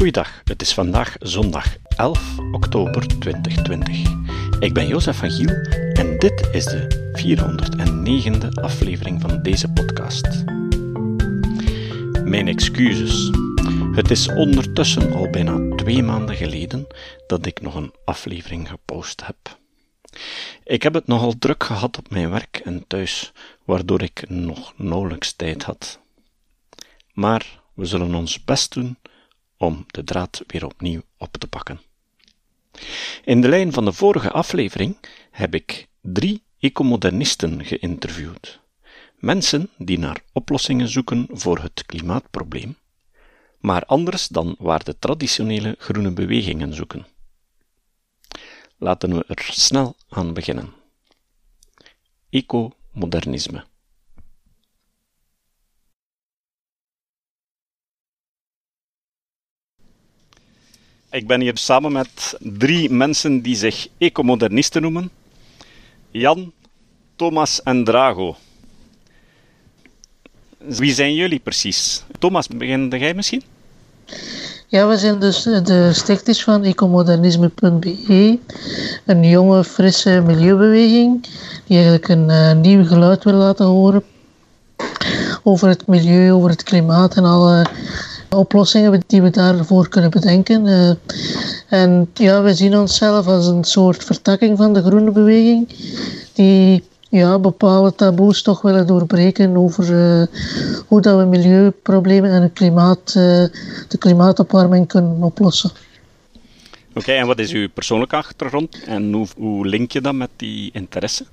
Goeiedag, het is vandaag zondag 11 oktober 2020. Ik ben Jozef van Giel en dit is de 409e aflevering van deze podcast. Mijn excuses. Het is ondertussen al bijna twee maanden geleden dat ik nog een aflevering gepost heb. Ik heb het nogal druk gehad op mijn werk en thuis, waardoor ik nog nauwelijks tijd had. Maar we zullen ons best doen om de draad weer opnieuw op te pakken. In de lijn van de vorige aflevering heb ik drie ecomodernisten geïnterviewd. Mensen die naar oplossingen zoeken voor het klimaatprobleem, maar anders dan waar de traditionele groene bewegingen zoeken. Laten we er snel aan beginnen. Ecomodernisme. Ik ben hier samen met drie mensen die zich ecomodernisten noemen. Jan, Thomas en Drago. Wie zijn jullie precies? Thomas, begin jij misschien? Ja, we zijn dus de stichters van ecomodernisme.be, een jonge, frisse milieubeweging die eigenlijk een uh, nieuw geluid wil laten horen over het milieu, over het klimaat en alle oplossingen die we daarvoor kunnen bedenken. Uh, en ja, we zien onszelf als een soort vertakking van de groene beweging, die ja, bepaalde taboes toch willen doorbreken over uh, hoe dat we milieuproblemen en het klimaat, uh, de klimaatopwarming kunnen oplossen. Oké, en wat is uw persoonlijke achtergrond en hoe, hoe link je dat met die interesse?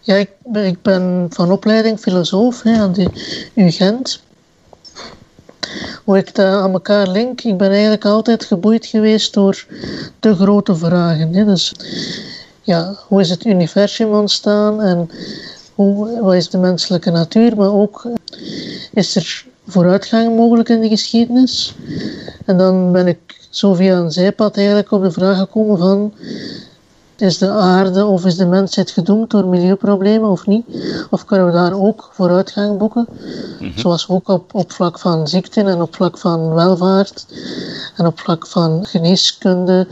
Ja, ik, ik ben van opleiding filosoof hè, aan de UGent hoe ik dat aan elkaar link. Ik ben eigenlijk altijd geboeid geweest door de grote vragen. Hè. Dus ja, hoe is het universum ontstaan en hoe, wat is de menselijke natuur, maar ook is er vooruitgang mogelijk in de geschiedenis. En dan ben ik zo via een zijpad eigenlijk op de vraag gekomen van is de aarde of is de mensheid gedoemd door milieuproblemen of niet? Of kunnen we daar ook vooruitgang boeken? Mhm. Zoals ook op, op vlak van ziekten en op vlak van welvaart en op vlak van geneeskunde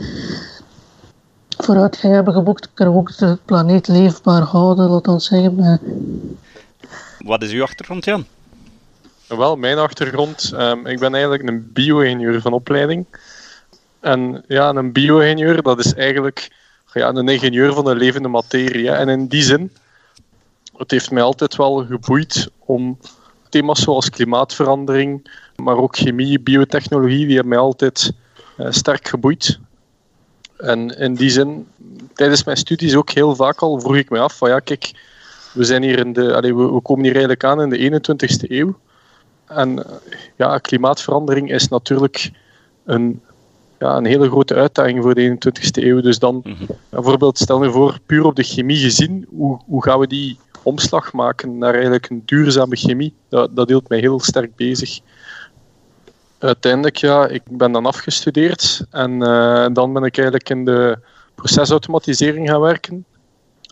vooruitgang hebben geboekt, kunnen we ook de planeet leefbaar houden, laat ons zeggen. Wat is uw achtergrond, Jan? Wel, mijn achtergrond, um, ik ben eigenlijk een bio-ingenieur van opleiding. En ja, een bio-ingenieur, dat is eigenlijk ja, een ingenieur van de levende materie. En in die zin, het heeft mij altijd wel geboeid om thema's zoals klimaatverandering, maar ook chemie, biotechnologie, die hebben mij altijd uh, sterk geboeid. En in die zin, tijdens mijn studies ook heel vaak al vroeg ik me af van ja, kijk, we, zijn hier in de, we, we komen hier eigenlijk aan in de 21ste eeuw. En ja, klimaatverandering is natuurlijk een, ja, een hele grote uitdaging voor de 21ste eeuw. Dus dan, mm bijvoorbeeld, stel je voor, puur op de chemie gezien, hoe, hoe gaan we die omslag maken naar eigenlijk een duurzame chemie? Dat, dat hield mij heel sterk bezig. Uiteindelijk, ja, ik ben dan afgestudeerd en uh, dan ben ik eigenlijk in de procesautomatisering gaan werken.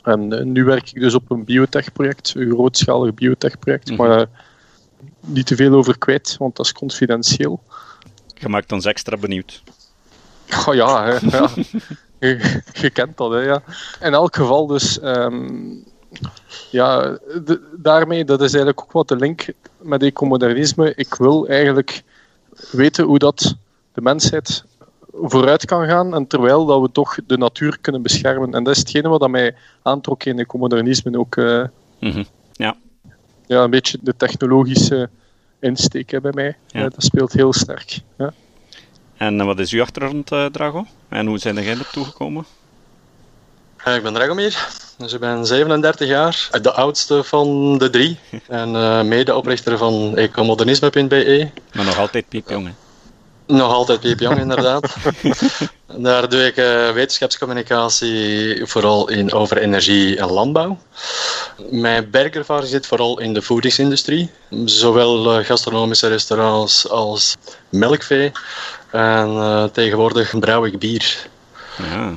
En uh, nu werk ik dus op een biotech-project, een grootschalig biotech-project, mm -hmm. maar uh, niet te veel over kwijt, want dat is confidentieel. Je maakt ons extra benieuwd. Oh ja, hè, ja. je, je, kent dat, hè, ja. In elk geval dus... Um, ja, de, daarmee, dat is eigenlijk ook wat de link met ecomodernisme. Ik wil eigenlijk weten hoe dat de mensheid vooruit kan gaan en terwijl dat we toch de natuur kunnen beschermen. En dat is hetgene wat mij aantrok in ecomodernisme ook. Uh, mm -hmm. ja. ja, een beetje de technologische insteek bij mij. Ja. Ja, dat speelt heel sterk. Ja. En wat is uw achtergrond, uh, Drago? En hoe zijn jij naartoe gekomen? Uh, ik ben Dragomir, dus ik ben 37 jaar, de oudste van de drie en uh, medeoprichter van ecomodernisme.be. Maar nog altijd piepjong, hè? Nog altijd piepjong, inderdaad. Daar doe ik uh, wetenschapscommunicatie vooral in over energie en landbouw. Mijn werkervaring zit vooral in de voedingsindustrie, zowel gastronomische restaurants als melkvee. En uh, tegenwoordig brouw ik bier. Ja.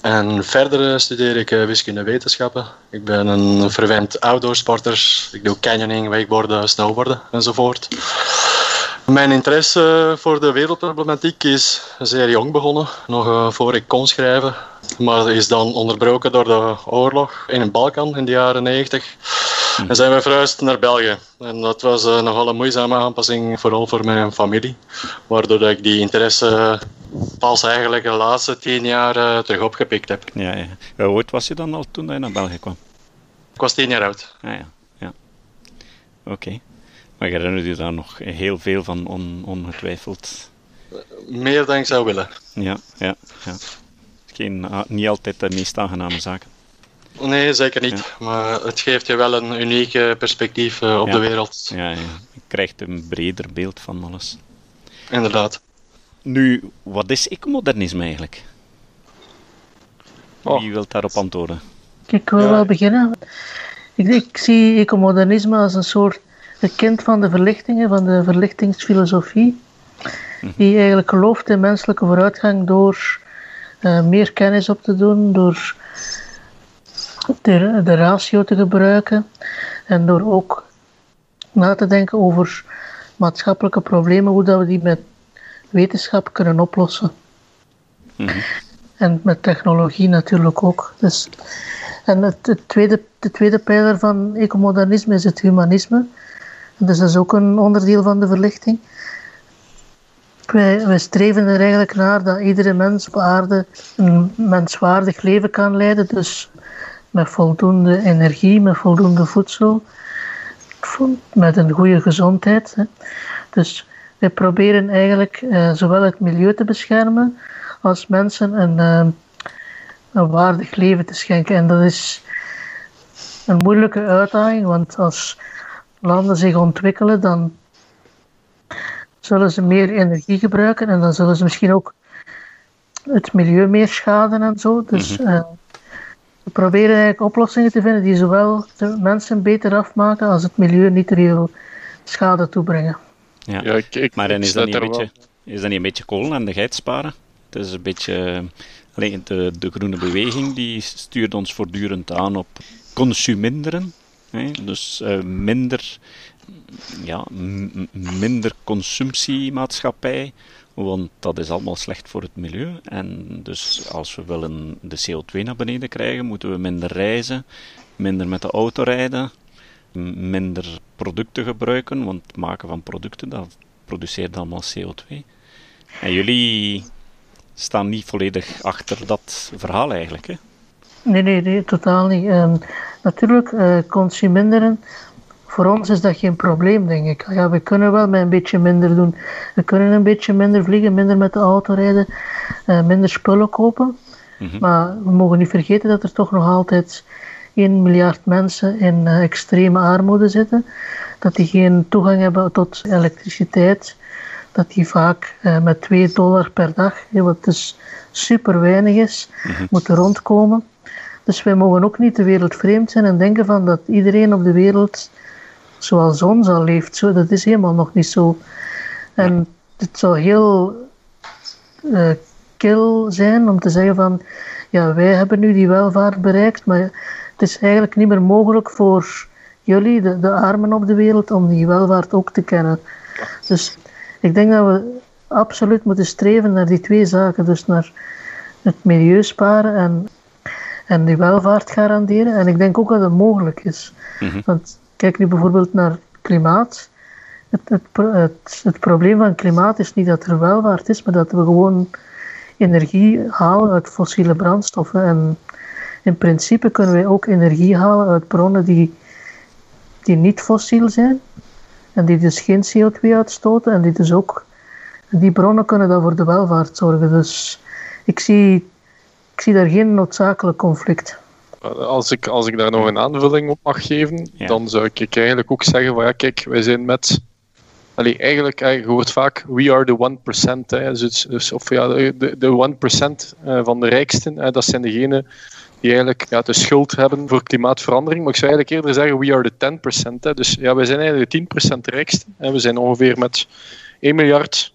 En verder studeer ik uh, wiskunde wetenschappen. Ik ben een verwend outdoorsporter. Ik doe canyoning, wakeboarden, snowboarden enzovoort. Mijn interesse voor de wereldproblematiek is zeer jong begonnen, nog voor ik kon schrijven. Maar is dan onderbroken door de oorlog in de Balkan in de jaren 90. En zijn we verhuisd naar België. En dat was uh, nogal een moeizame aanpassing, vooral voor mijn familie. Waardoor ik die interesse pas eigenlijk de laatste tien jaar uh, terug opgepikt heb. Ja, ja. Hoe oud was je dan al toen je naar België kwam? Ik was tien jaar oud. Ah, ja, ja. Oké. Okay. Maar je herinnert je daar nog heel veel van on, ongetwijfeld? Meer dan ik zou willen. Ja, ja, ja. Geen, niet altijd de meest aangename zaken. Nee, zeker niet. Ja. Maar het geeft je wel een uniek perspectief uh, op ja. de wereld. Ja, ja, je krijgt een breder beeld van alles. Inderdaad. Nu, wat is ecomodernisme eigenlijk? Oh. Wie wil daarop antwoorden? Ik wil wel beginnen. Ik, ik zie ecomodernisme als een soort het kind van de verlichtingen, van de verlichtingsfilosofie, die eigenlijk gelooft in menselijke vooruitgang door uh, meer kennis op te doen, door de, de ratio te gebruiken en door ook na te denken over maatschappelijke problemen, hoe dat we die met wetenschap kunnen oplossen. Mm -hmm. En met technologie natuurlijk ook. Dus, en het, het tweede, de tweede pijler van ecomodernisme is het humanisme. Dus dat is ook een onderdeel van de verlichting. Wij, wij streven er eigenlijk naar dat iedere mens op aarde een menswaardig leven kan leiden. Dus met voldoende energie, met voldoende voedsel, met een goede gezondheid. Hè. Dus wij proberen eigenlijk uh, zowel het milieu te beschermen als mensen een, uh, een waardig leven te schenken. En dat is een moeilijke uitdaging, want als landen zich ontwikkelen, dan zullen ze meer energie gebruiken en dan zullen ze misschien ook het milieu meer schaden en zo. Dus uh, we proberen eigenlijk oplossingen te vinden die zowel de mensen beter afmaken als het milieu niet te veel schade toebrengen. Ja, Ja, ik, ik, maar dan is dat, niet een beetje, is dat niet een beetje kolen aan de geit sparen? Het is een beetje... Alleen de, de groene beweging die stuurt ons voortdurend aan op consuminderen. Hè? Dus eh, minder, ja, minder consumptiemaatschappij, want dat is allemaal slecht voor het milieu. En dus als we willen de CO2 naar beneden krijgen, moeten we minder reizen, minder met de auto rijden, minder producten gebruiken, want het maken van producten, dat produceert allemaal CO2. En jullie staan niet volledig achter dat verhaal eigenlijk, hè? Nee, nee, nee, totaal niet. Ehm, natuurlijk, eh consuminderen, voor ons is dat geen probleem, denk ik. Ja, we kunnen wel met een beetje minder doen. We kunnen een beetje minder vliegen, minder met de auto rijden, eh, minder spullen kopen. Mhm. Maar we mogen niet vergeten dat er toch nog altijd 1 miljard mensen in eh, extreme armoede zitten. Dat die geen toegang hebben tot elektriciteit. Dat die vaak eh, met 2 dollar per dag, wat dus super weinig is, moeten rondkomen. Dus wij mogen ook niet de wereld vreemd zijn en denken van dat iedereen op de wereld zoals ons al leeft. Zo, dat is helemaal nog niet zo. En het zou heel eh, kil zijn om te zeggen van ja, wij hebben nu die welvaart bereikt, maar het is eigenlijk niet meer mogelijk voor jullie, de, de armen op de wereld, om die welvaart ook te kennen. Dus ik denk dat we absoluut moeten streven naar die twee zaken. Dus naar het milieu sparen en, en die welvaart garanderen. En ik denk ook dat het mogelijk is. Mhm. Want kijk nu bijvoorbeeld naar klimaat. Het, het, het probleem van klimaat is niet dat er welvaart is, maar dat we gewoon energie halen uit fossiele brandstoffen. En in principe kunnen wij ook energie halen uit bronnen die, die niet fossiel zijn. En die dus geen CO2 uitstoten. En die dus ook, die bronnen kunnen dan voor de welvaart zorgen. Dus ik zie, ik zie daar geen noodzakelijk conflict. Als ik, als ik daar nog een aanvulling op mag geven, Ja. dan zou ik eigenlijk ook zeggen van ja, kijk, wij zijn met... Allee, eigenlijk, eh, je hoort vaak, we are the 1%. Hè, dus, dus, of ja, de, de- de 1% eh, van de rijksten, hè, dat zijn degenen die eigenlijk ja, de schuld hebben voor klimaatverandering. Maar ik zou eigenlijk eerder zeggen, we are the 10%. Hè. Dus ja, wij zijn eigenlijk de 10% rijkste. En we zijn ongeveer met 1 miljard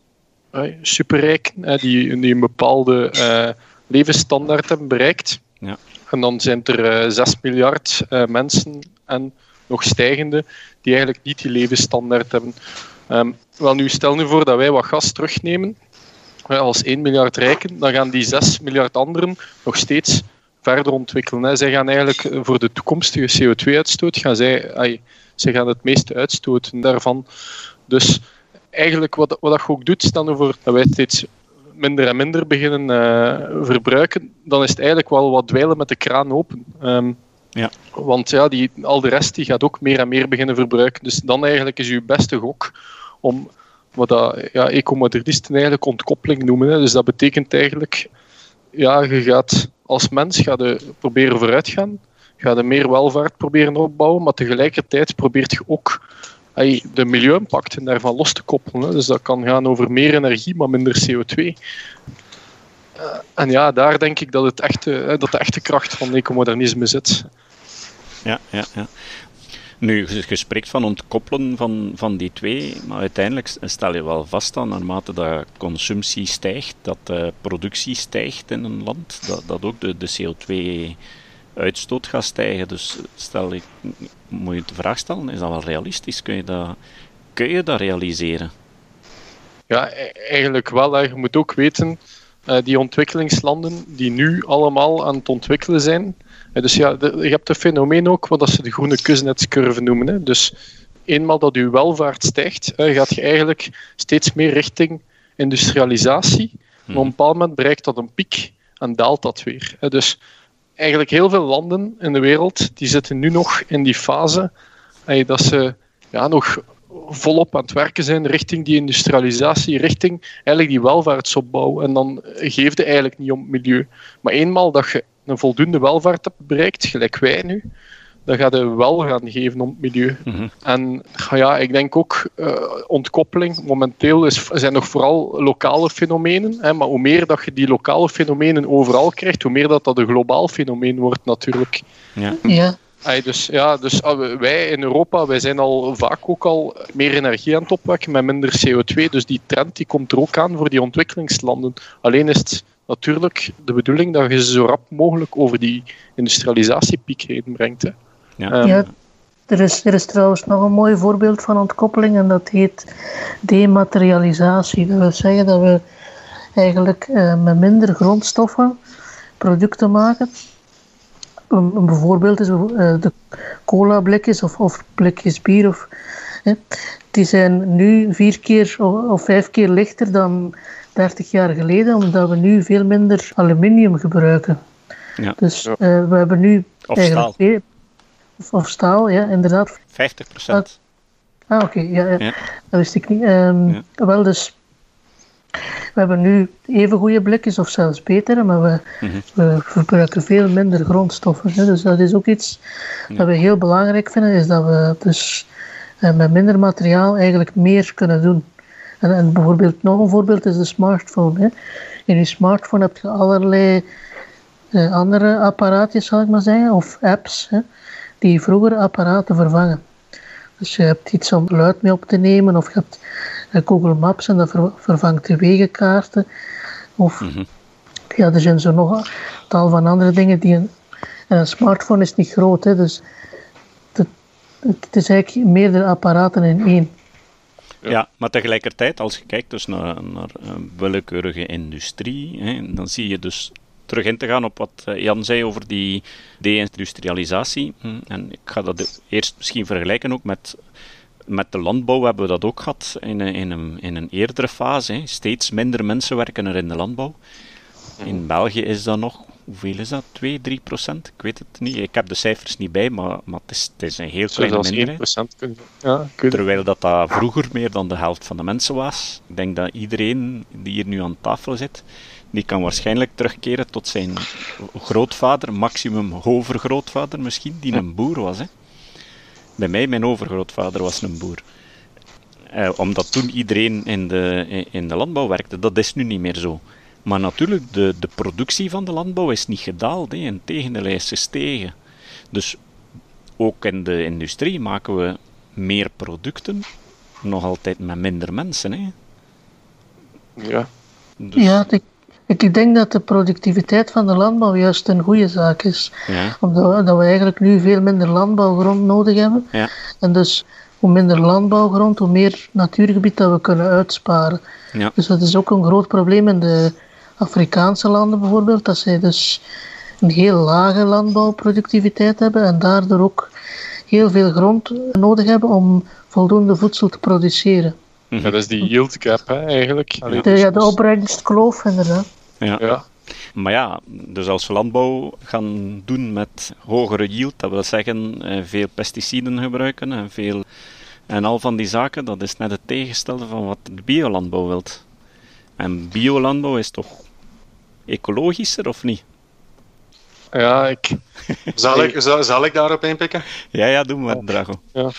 eh, superrijken, hè, die, die een bepaalde eh, levensstandaard hebben bereikt. Ja. En dan zijn er eh 6 miljard eh, mensen en nog stijgende die eigenlijk niet die levensstandaard hebben Ehm, wel, nu stel nu voor dat wij wat gas terugnemen. Als 1 miljard rijken, dan gaan die 6 miljard anderen nog steeds verder ontwikkelen. Zij gaan eigenlijk eh, voor de toekomstige CO2-uitstoot, gaan zij, zij gaan het meeste uitstoten daarvan. Dus eigenlijk wat, wat je ook doet, stel nu voor dat wij steeds minder en minder beginnen uh, verbruiken, dan is het eigenlijk wel wat dweilen met de kraan open. Um, ja. Want ja, die, al de rest die gaat ook meer en meer beginnen verbruiken. Dus dan eigenlijk is je beste gok om wat dat, ja, ecomodernisten eigenlijk ontkoppeling noemen. Hè. Dus dat betekent eigenlijk, ja, je gaat als mens gaat je proberen vooruit gaan, ga je meer welvaart proberen opbouwen, maar tegelijkertijd probeert je ook de milieu-impacten daarvan los te koppelen. Dus dat kan gaan over meer energie, maar minder CO2. Uh, en ja, daar denk ik dat, het echte, dat de echte kracht van ecomodernisme zit. Ja, ja, ja. Nu, je spreekt van ontkoppelen van, van die twee, maar uiteindelijk stel je wel vast dat naarmate dat consumptie stijgt, dat de productie stijgt in een land, dat, dat ook de, de CO2-uitstoot gaat stijgen. Dus stel, ik, moet je de vraag stellen, is dat wel realistisch? Kun je dat, kun je dat realiseren? Ja, e-, eigenlijk wel. Hè. Je moet ook weten, uh, die ontwikkelingslanden die nu allemaal aan het ontwikkelen zijn, dus ja, je hebt een fenomeen ook wat ze de groene kusnetscurve noemen. Hè. Dus eenmaal dat je welvaart stijgt, gaat je eigenlijk steeds meer richting industrialisatie. Maar op een bepaald moment bereikt dat een piek en daalt dat weer. Dus eigenlijk heel veel landen in de wereld die zitten nu nog in die fase dat ze ja, nog volop aan het werken zijn richting die industrialisatie, richting eigenlijk die welvaartsopbouw. En dan geeft het eigenlijk niet om het milieu. Maar eenmaal dat je een voldoende welvaart hebt bereikt, gelijk wij nu, dan gaat je wel gaan geven om het milieu. Mhm. En ja, ik denk ook uh, ontkoppeling. Momenteel is, zijn nog vooral lokale fenomenen. Hè, maar hoe meer dat je die lokale fenomenen overal krijgt, hoe meer dat dat een globaal fenomeen wordt natuurlijk. Ja. Ja. Dus ja, dus ah, wij in Europa wij zijn al vaak ook al meer energie aan het opwekken met minder CO2. Dus die trend die komt er ook aan voor die ontwikkelingslanden. Alleen is het natuurlijk de bedoeling dat je ze zo rap mogelijk over die industrialisatiepiek heen brengt. Hè. Ja. Ehm, Ja, er is, er is trouwens nog een mooi voorbeeld van ontkoppeling en dat heet dematerialisatie. Dat wil zeggen dat we eigenlijk eh, met minder grondstoffen producten maken. Een, een bijvoorbeeld is eh, de cola blikjes of, of blikjes bier. Of, hè, die zijn nu vier keer of, of vijf keer lichter dan 30 jaar geleden, omdat we nu veel minder aluminium gebruiken. Ja. Dus Ja. eh, we hebben nu Of eigenlijk staal. Of, staal, ja, inderdaad. 50 procent. Ah, oké, ja, ja, Ja. dat wist ik niet. Ehm, Ja. Wel, dus we hebben nu even goede blikjes, of zelfs betere, maar we, Mhm. we verbruiken veel minder grondstoffen. Hè. Dus dat is ook iets Ja. dat we heel belangrijk vinden, is dat we dus eh, met minder materiaal eigenlijk meer kunnen doen. En, en bijvoorbeeld, nog een voorbeeld is de smartphone. Hè. In je smartphone heb je allerlei eh, andere apparaatjes, zal ik maar zeggen, of apps, hè, die vroeger apparaten vervangen. Dus je hebt iets om geluid mee op te nemen, of je hebt eh, Google Maps en dat ver- vervangt de wegenkaarten. Of Mhm. ja, er zijn zo nog een tal van andere dingen die een, en een smartphone is niet groot, hè, dus het, het is eigenlijk meerdere apparaten in één. Ja. maar tegelijkertijd, als je kijkt dus naar, naar een willekeurige industrie, hè, dan zie je dus terug in te gaan op wat eh, Jan zei over die deindustrialisatie. Hm, En ik ga dat eerst misschien vergelijken ook met, met de landbouw hebben we dat ook gehad in een, in een, in een eerdere fase. Hè. Steeds minder mensen werken er in de landbouw. In België is dat nog, hoeveel is dat? 2, 3 procent? Ik weet het niet. Ik heb de cijfers niet bij, maar, maar het, is, het is een heel kleine minderheid. 1% kunnen Ja. Terwijl dat, dat vroeger meer dan de helft van de mensen was. Ik denk dat iedereen die hier nu aan tafel zit, die kan waarschijnlijk terugkeren tot zijn grootvader, maximum overgrootvader misschien, die een boer was. Hè. Bij mij, mijn overgrootvader was een boer. Eh, omdat toen iedereen in de, in de landbouw werkte. Dat is nu niet meer zo. Maar natuurlijk, de, de productie van de landbouw is niet gedaald. Hè. Integendeel, hij is gestegen. Dus ook in de industrie maken we meer producten, nog altijd met minder mensen. Hè. Ja. Dus, Ja, ik, ik denk dat de productiviteit van de landbouw juist een goede zaak is. ja, Omdat we, dat we eigenlijk nu veel minder landbouwgrond nodig hebben. Ja. En dus hoe minder landbouwgrond, hoe meer natuurgebied dat we kunnen uitsparen. Ja. Dus dat is ook een groot probleem in de Afrikaanse landen bijvoorbeeld, dat zij dus een heel lage landbouwproductiviteit hebben en daardoor ook heel veel grond nodig hebben om voldoende voedsel te produceren. Ja, dat is die yield gap hè, eigenlijk. Allee, De, dus- ja, de opbrengstkloof inderdaad. Ja. ja. Maar ja, dus als we landbouw gaan doen met hogere yield, dat wil zeggen eh, veel pesticiden gebruiken en, veel, en al van die zaken, dat is net het tegenstelde van wat de biolandbouw wilt. En biolandbouw is toch ecologischer of niet? ja, ik, Zal ik, zal, zal ik daarop inpikken? Ja, ja, doe maar, Drago. Ja,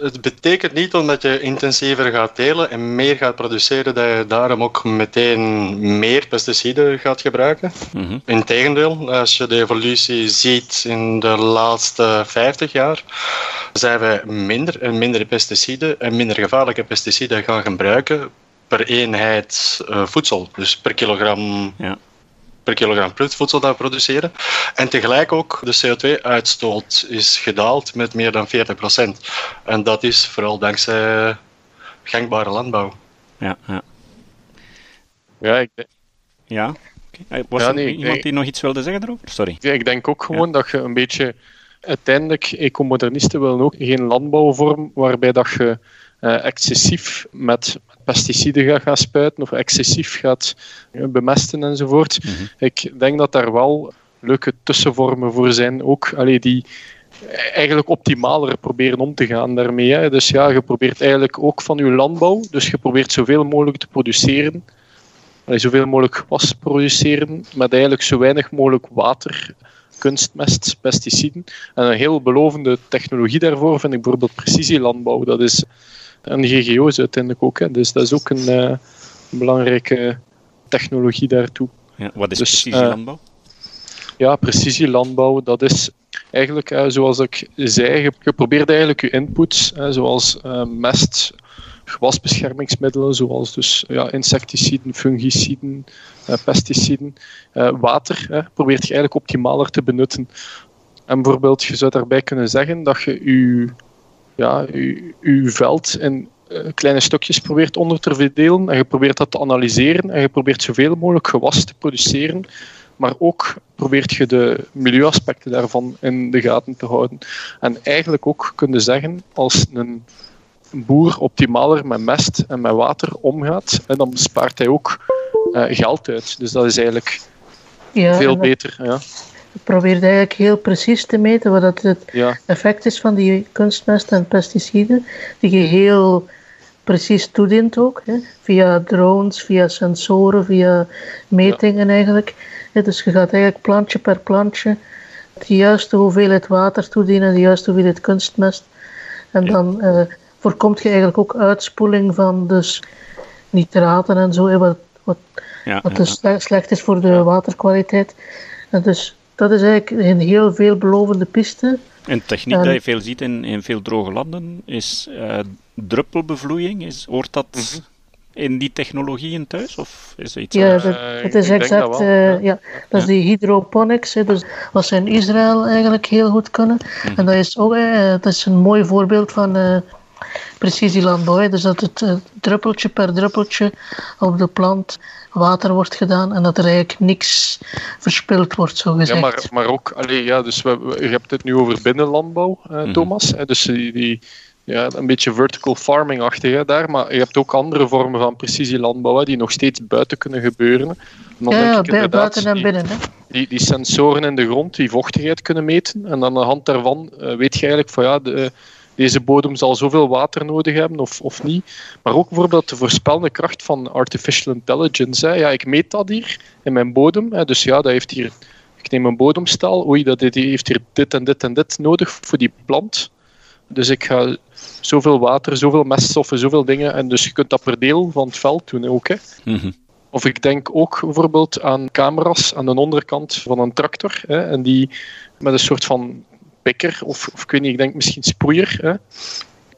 het betekent niet omdat je intensiever gaat telen en meer gaat produceren, dat je daarom ook meteen meer pesticiden gaat gebruiken. Mhm. Integendeel, als je de evolutie ziet in de laatste 50 jaar, zijn we minder en minder pesticiden en minder gevaarlijke pesticiden gaan gebruiken per eenheid eh, voedsel. Dus per kilogram Ja. Per kilogram voedsel dat we produceren. En tegelijk ook de CO2-uitstoot is gedaald met meer dan 40%. En dat is vooral dankzij gangbare landbouw. Ja, ja. ja, ik, ja. Oké. Eh, Was Ja, er nee, iemand die nog iets wilde zeggen erover? Sorry. Ja, ik denk ook gewoon dat je een beetje. Uiteindelijk, ecomodernisten willen ook geen landbouwvorm waarbij dat je eh, excessief met pesticiden gaat gaan spuiten of excessief gaat eh, bemesten enzovoort. Mhm. Ik denk dat daar wel leuke tussenvormen voor zijn, ook allee, die eigenlijk optimaler proberen om te gaan daarmee. Hè. Dus ja, je probeert eigenlijk ook van je landbouw, dus je probeert zoveel mogelijk te produceren, allee, zoveel mogelijk gewas te produceren, met eigenlijk zo weinig mogelijk water, kunstmest, pesticiden. En een heel belovende technologie daarvoor vind ik bijvoorbeeld precisielandbouw. Dat is en GGO's uiteindelijk ook. Hè. Dus dat is ook een eh, belangrijke technologie daartoe. Ja, wat is Dus, precisielandbouw? Ja, precisielandbouw, dat is eigenlijk, eh, zoals ik zei, je, je probeert eigenlijk je inputs, eh, zoals eh, mest, gewasbeschermingsmiddelen, zoals dus ja, insecticiden, fungiciden, eh, pesticiden, eh, water, eh, probeert je eigenlijk optimaler te benutten. En bijvoorbeeld, je zou daarbij kunnen zeggen dat je je, ja, je, je veld in eh, kleine stukjes probeert onder te verdelen en je probeert dat te analyseren en je probeert zoveel mogelijk gewas te produceren maar ook probeert je de milieuaspecten daarvan in de gaten te houden. En eigenlijk ook kunnen zeggen, als een boer optimaler met mest en met water omgaat, en dan bespaart hij ook eh, geld uit. Dus dat is eigenlijk Ja, veel dat beter. Ja. Probeert eigenlijk heel precies te meten wat dat het Ja. effect is van die kunstmest en pesticiden, die je heel precies toedient ook, hè, via drones, via sensoren, via metingen eigenlijk. Hè, dus je gaat eigenlijk plantje per plantje de juiste hoeveelheid water toedienen, de juiste hoeveelheid kunstmest. En dan eh, voorkomt je eigenlijk ook uitspoeling van dus nitraten en zo, hè, wat, wat, Ja, wat ja, dus sle- slecht is voor de waterkwaliteit. En dus dat is eigenlijk een heel veelbelovende piste. Een techniek En- die je veel ziet in, in veel droge landen is eh, druppelbevloeiing. Is, hoort dat Mhm. in die technologieën thuis? Of is dat iets Ja, anders? dat, Eh, het is exact. dat eh, ja. ja. dat is die hydroponics. Hè, dus wat ze in Israël eigenlijk heel goed kunnen. Mhm. En dat is ook dat is een mooi voorbeeld van eh, precisielandbouw. Dus dat het eh, druppeltje per druppeltje op de plant water wordt gedaan en dat er eigenlijk niks verspild wordt, zo gezegd. Ja, maar, maar ook, allee, ja, dus we, we- je hebt het nu over binnenlandbouw, eh, Mhm. Thomas. Dus die, die, ja, een beetje vertical farming-achtig daar. Maar je hebt ook andere vormen van precisielandbouw hè, die nog steeds buiten kunnen gebeuren. En dan ja, denk ja, ik buiten en binnen. Hè. die, die sensoren in de grond die vochtigheid kunnen meten. En aan de hand daarvan eh, weet je eigenlijk van ja, de, deze bodem zal zoveel water nodig hebben of, of niet. Maar ook bijvoorbeeld de voorspellende kracht van artificial intelligence. Hè. Ja, ik meet dat hier in mijn bodem. Hè. Dus ja, dat heeft hier, ik neem een bodemstal. Oei, dat heeft hier dit en dit en dit nodig voor die plant. Dus ik ga zoveel water, zoveel meststoffen, zoveel dingen. En dus je kunt dat per deel van het veld doen ook. Hè. Mhm. Of ik denk ook bijvoorbeeld aan camera's aan de onderkant van een tractor. Hè, en die met een soort van pikker, of, of ik weet niet, ik denk misschien sproeier. Hè,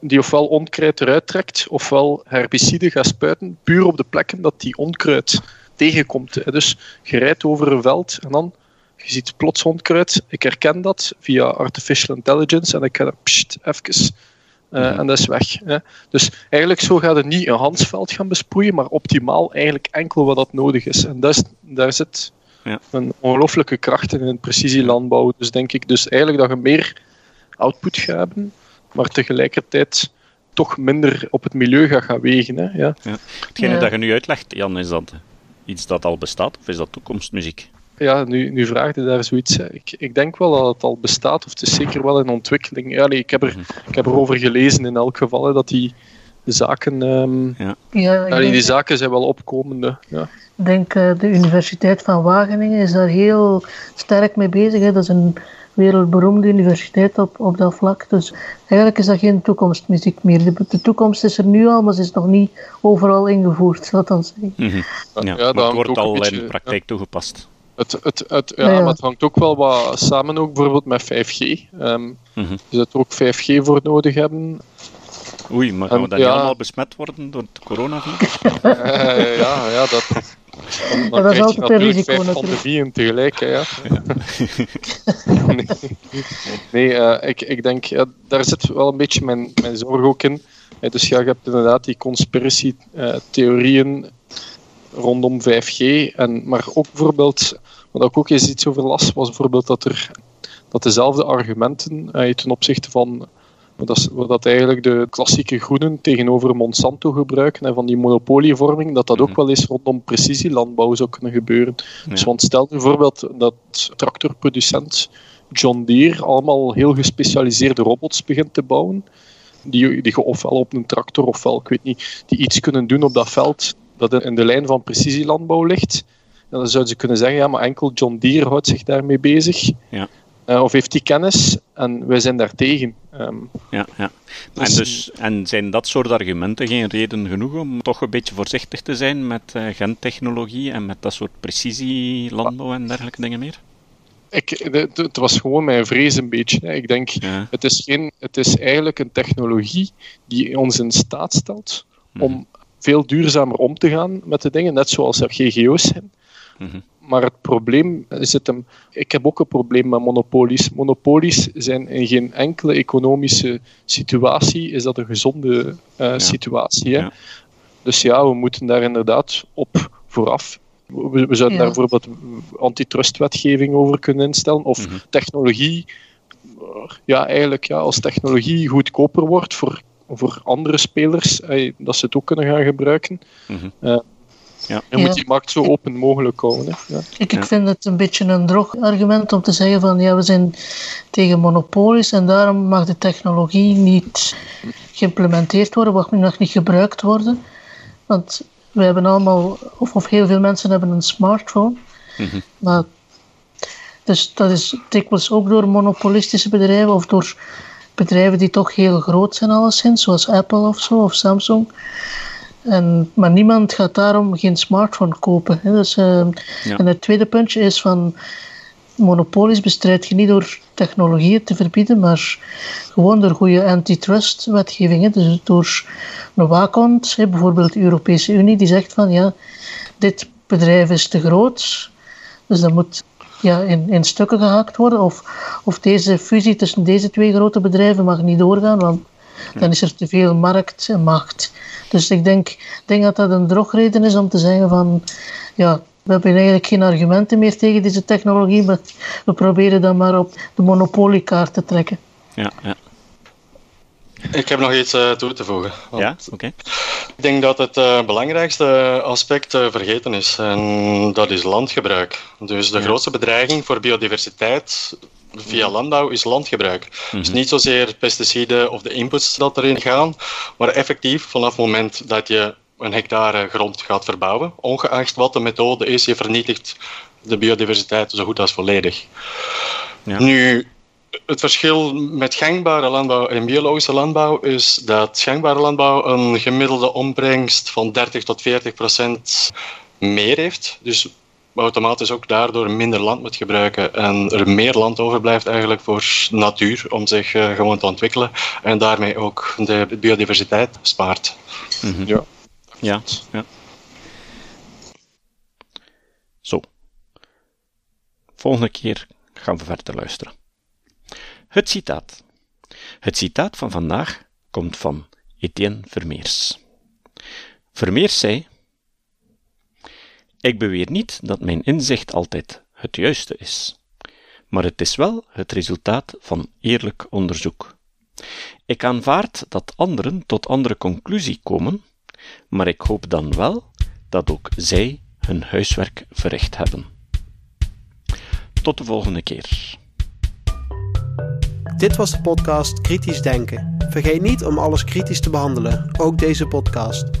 die ofwel onkruid eruit trekt, ofwel herbicide gaat spuiten, puur op de plekken dat die onkruid tegenkomt. Hè. Dus je rijdt over een veld en dan je ziet plots onkruid. Ik herken dat via artificial intelligence en ik ga pst, even eh, en dat is weg. Hè. Dus eigenlijk zo gaat het niet een handsveld gaan besproeien, maar optimaal eigenlijk enkel wat dat nodig is. En dat is, daar zit Ja. een ongelooflijke kracht in, precisielandbouw. Dus denk ik dus eigenlijk dat je meer output gaat hebben, maar tegelijkertijd toch minder op het milieu gaat gaan wegen. Hè. Ja. Hetgene Ja. dat je nu uitlegt, Jan, is dat iets dat al bestaat of is dat toekomstmuziek? Ja, nu, nu vraag je daar zoiets. Ik, ik denk wel dat het al bestaat, of het is zeker wel in ontwikkeling. Ja, nee, ik, heb er, ik heb erover gelezen in elk geval, hè, dat die zaken, ehm, Ja, ja, die zaken zijn wel opkomende. Ja. Ik denk eh, de Universiteit van Wageningen is daar heel sterk mee bezig. Hè. Dat is een wereldberoemde universiteit op, op dat vlak. Dus eigenlijk is dat geen toekomstmuziek meer. De, de toekomst is er nu al, maar ze is nog niet overal ingevoerd, laat dan zeggen. Mhm. Ja, Ja, maar dat wordt al beetje- in praktijk toegepast. Het, het, het, ja, Ja, ja. maar het hangt ook wel wat samen ook bijvoorbeeld met 5G. Ehm Mhm. Je zult er ook 5G voor nodig hebben. Oei, maar gaan we dan niet allemaal besmet worden door het coronavirus? Eh, ja, ja, dat, dan, dan dat is altijd een natuurlijk risico, natuurlijk. tegelijk. Hè, ja. nee, nee eh, ik, ik denk, ja, daar zit wel een beetje mijn, mijn zorg ook in. Eh, dus ja, je hebt inderdaad die conspiracy-theorieën rondom 5G. En, maar ook bijvoorbeeld, wat ik ook eens iets over las, was bijvoorbeeld dat, er, dat dezelfde argumenten eh, ten opzichte van dat, is- wat dat eigenlijk de klassieke groenen tegenover Monsanto gebruiken en van die monopolievorming, dat dat ook Mhm. wel eens rondom precisielandbouw zou kunnen gebeuren. Dus want stel bijvoorbeeld dat tractorproducent John Deere allemaal heel gespecialiseerde robots begint te bouwen, die, die ofwel op een tractor ofwel, ik weet niet, die iets kunnen doen op dat veld dat in de lijn van precisielandbouw ligt. En dan zouden ze kunnen zeggen, ja, maar enkel John Deere houdt zich daarmee bezig. Ja. Eh, of heeft die kennis en wij zijn daartegen. Ehm Ja, ja. Dus- En, dus, en zijn dat soort argumenten geen reden genoeg om toch een beetje voorzichtig te zijn met eh, gentechnologie en met dat soort precisielandbouw en dergelijke dingen meer? ik, het, was gewoon mijn vrees een beetje. Hè. Ik denk, Ja. het is, geen, het is eigenlijk een technologie die ons in staat stelt Mhm. om veel duurzamer om te gaan met de dingen, net zoals er GGO's zijn. Mhm. Maar het probleem zit hem. Ik heb ook een probleem met monopolies. Monopolies zijn in geen enkele economische situatie is dat een gezonde eh, situatie. Hè? Ja. Dus ja, we moeten daar inderdaad op vooraf. We, we zouden Ja. daar bijvoorbeeld antitrustwetgeving over kunnen instellen. Of Mhm. technologie. Ja, eigenlijk ja, als technologie goedkoper wordt voor, voor andere spelers, eh, dat ze het ook kunnen gaan gebruiken. Eh, Ja. Je Ja. moet die markt zo open mogelijk houden. Hè? Ja. Ik, Ja. ik vind het een beetje een droog argument om te zeggen van ja, we zijn tegen monopolies en daarom mag de technologie niet geïmplementeerd worden, mag nog niet gebruikt worden. Want we hebben allemaal, of, of heel veel mensen hebben een smartphone. Mhm. Maar, dus dat is dikwijls ook door monopolistische bedrijven of door bedrijven die toch heel groot zijn alleszins, zoals Apple of zo, of Samsung. En, maar niemand gaat daarom geen smartphone kopen. Hè. Dus, eh, Ja. En het tweede puntje is van monopolies bestrijd je niet door technologieën te verbieden, maar gewoon door goede antitrust wetgeving. hè. Dus door een waakhond, bijvoorbeeld de Europese Unie, die zegt van ja, dit bedrijf is te groot, dus dat moet ja, in, in stukken gehakt worden. Of, of deze fusie tussen deze twee grote bedrijven mag niet doorgaan, want dan is er te veel markt en macht. Dus ik denk, denk dat dat een drogreden is om te zeggen van ja, we hebben eigenlijk geen argumenten meer tegen deze technologie, maar we proberen dan maar op de monopoliekaart te trekken. Ja, ja. Ik heb nog iets eh, toe te voegen. Want ja oké. Ik denk dat het eh, belangrijkste aspect eh, vergeten is, en dat is landgebruik. Dus de Ja. grootste bedreiging voor biodiversiteit via landbouw is landgebruik. Dus Mhm. niet zozeer pesticiden of de inputs dat erin gaan, maar effectief vanaf het moment dat je een hectare grond gaat verbouwen, ongeacht wat de methode is, je vernietigt de biodiversiteit zo goed als volledig. Ja. Nu, het verschil met gangbare landbouw en biologische landbouw is dat gangbare landbouw een gemiddelde opbrengst van 30 tot 40 procent meer heeft. Dus automatisch ook daardoor minder land moet gebruiken en er meer land overblijft eigenlijk voor natuur om zich eh, gewoon te ontwikkelen en daarmee ook de biodiversiteit spaart. Mhm. Ja. Ja, ja. Zo. Volgende keer gaan we verder luisteren. Het citaat. Het citaat van vandaag komt van Etienne Vermeers. Vermeers zei: Ik beweer niet dat mijn inzicht altijd het juiste is, maar het is wel het resultaat van eerlijk onderzoek. Ik aanvaard dat anderen tot andere conclusie komen, maar ik hoop dan wel dat ook zij hun huiswerk verricht hebben. Tot de volgende keer. Dit was de podcast Kritisch Denken. Vergeet niet om alles kritisch te behandelen, ook deze podcast.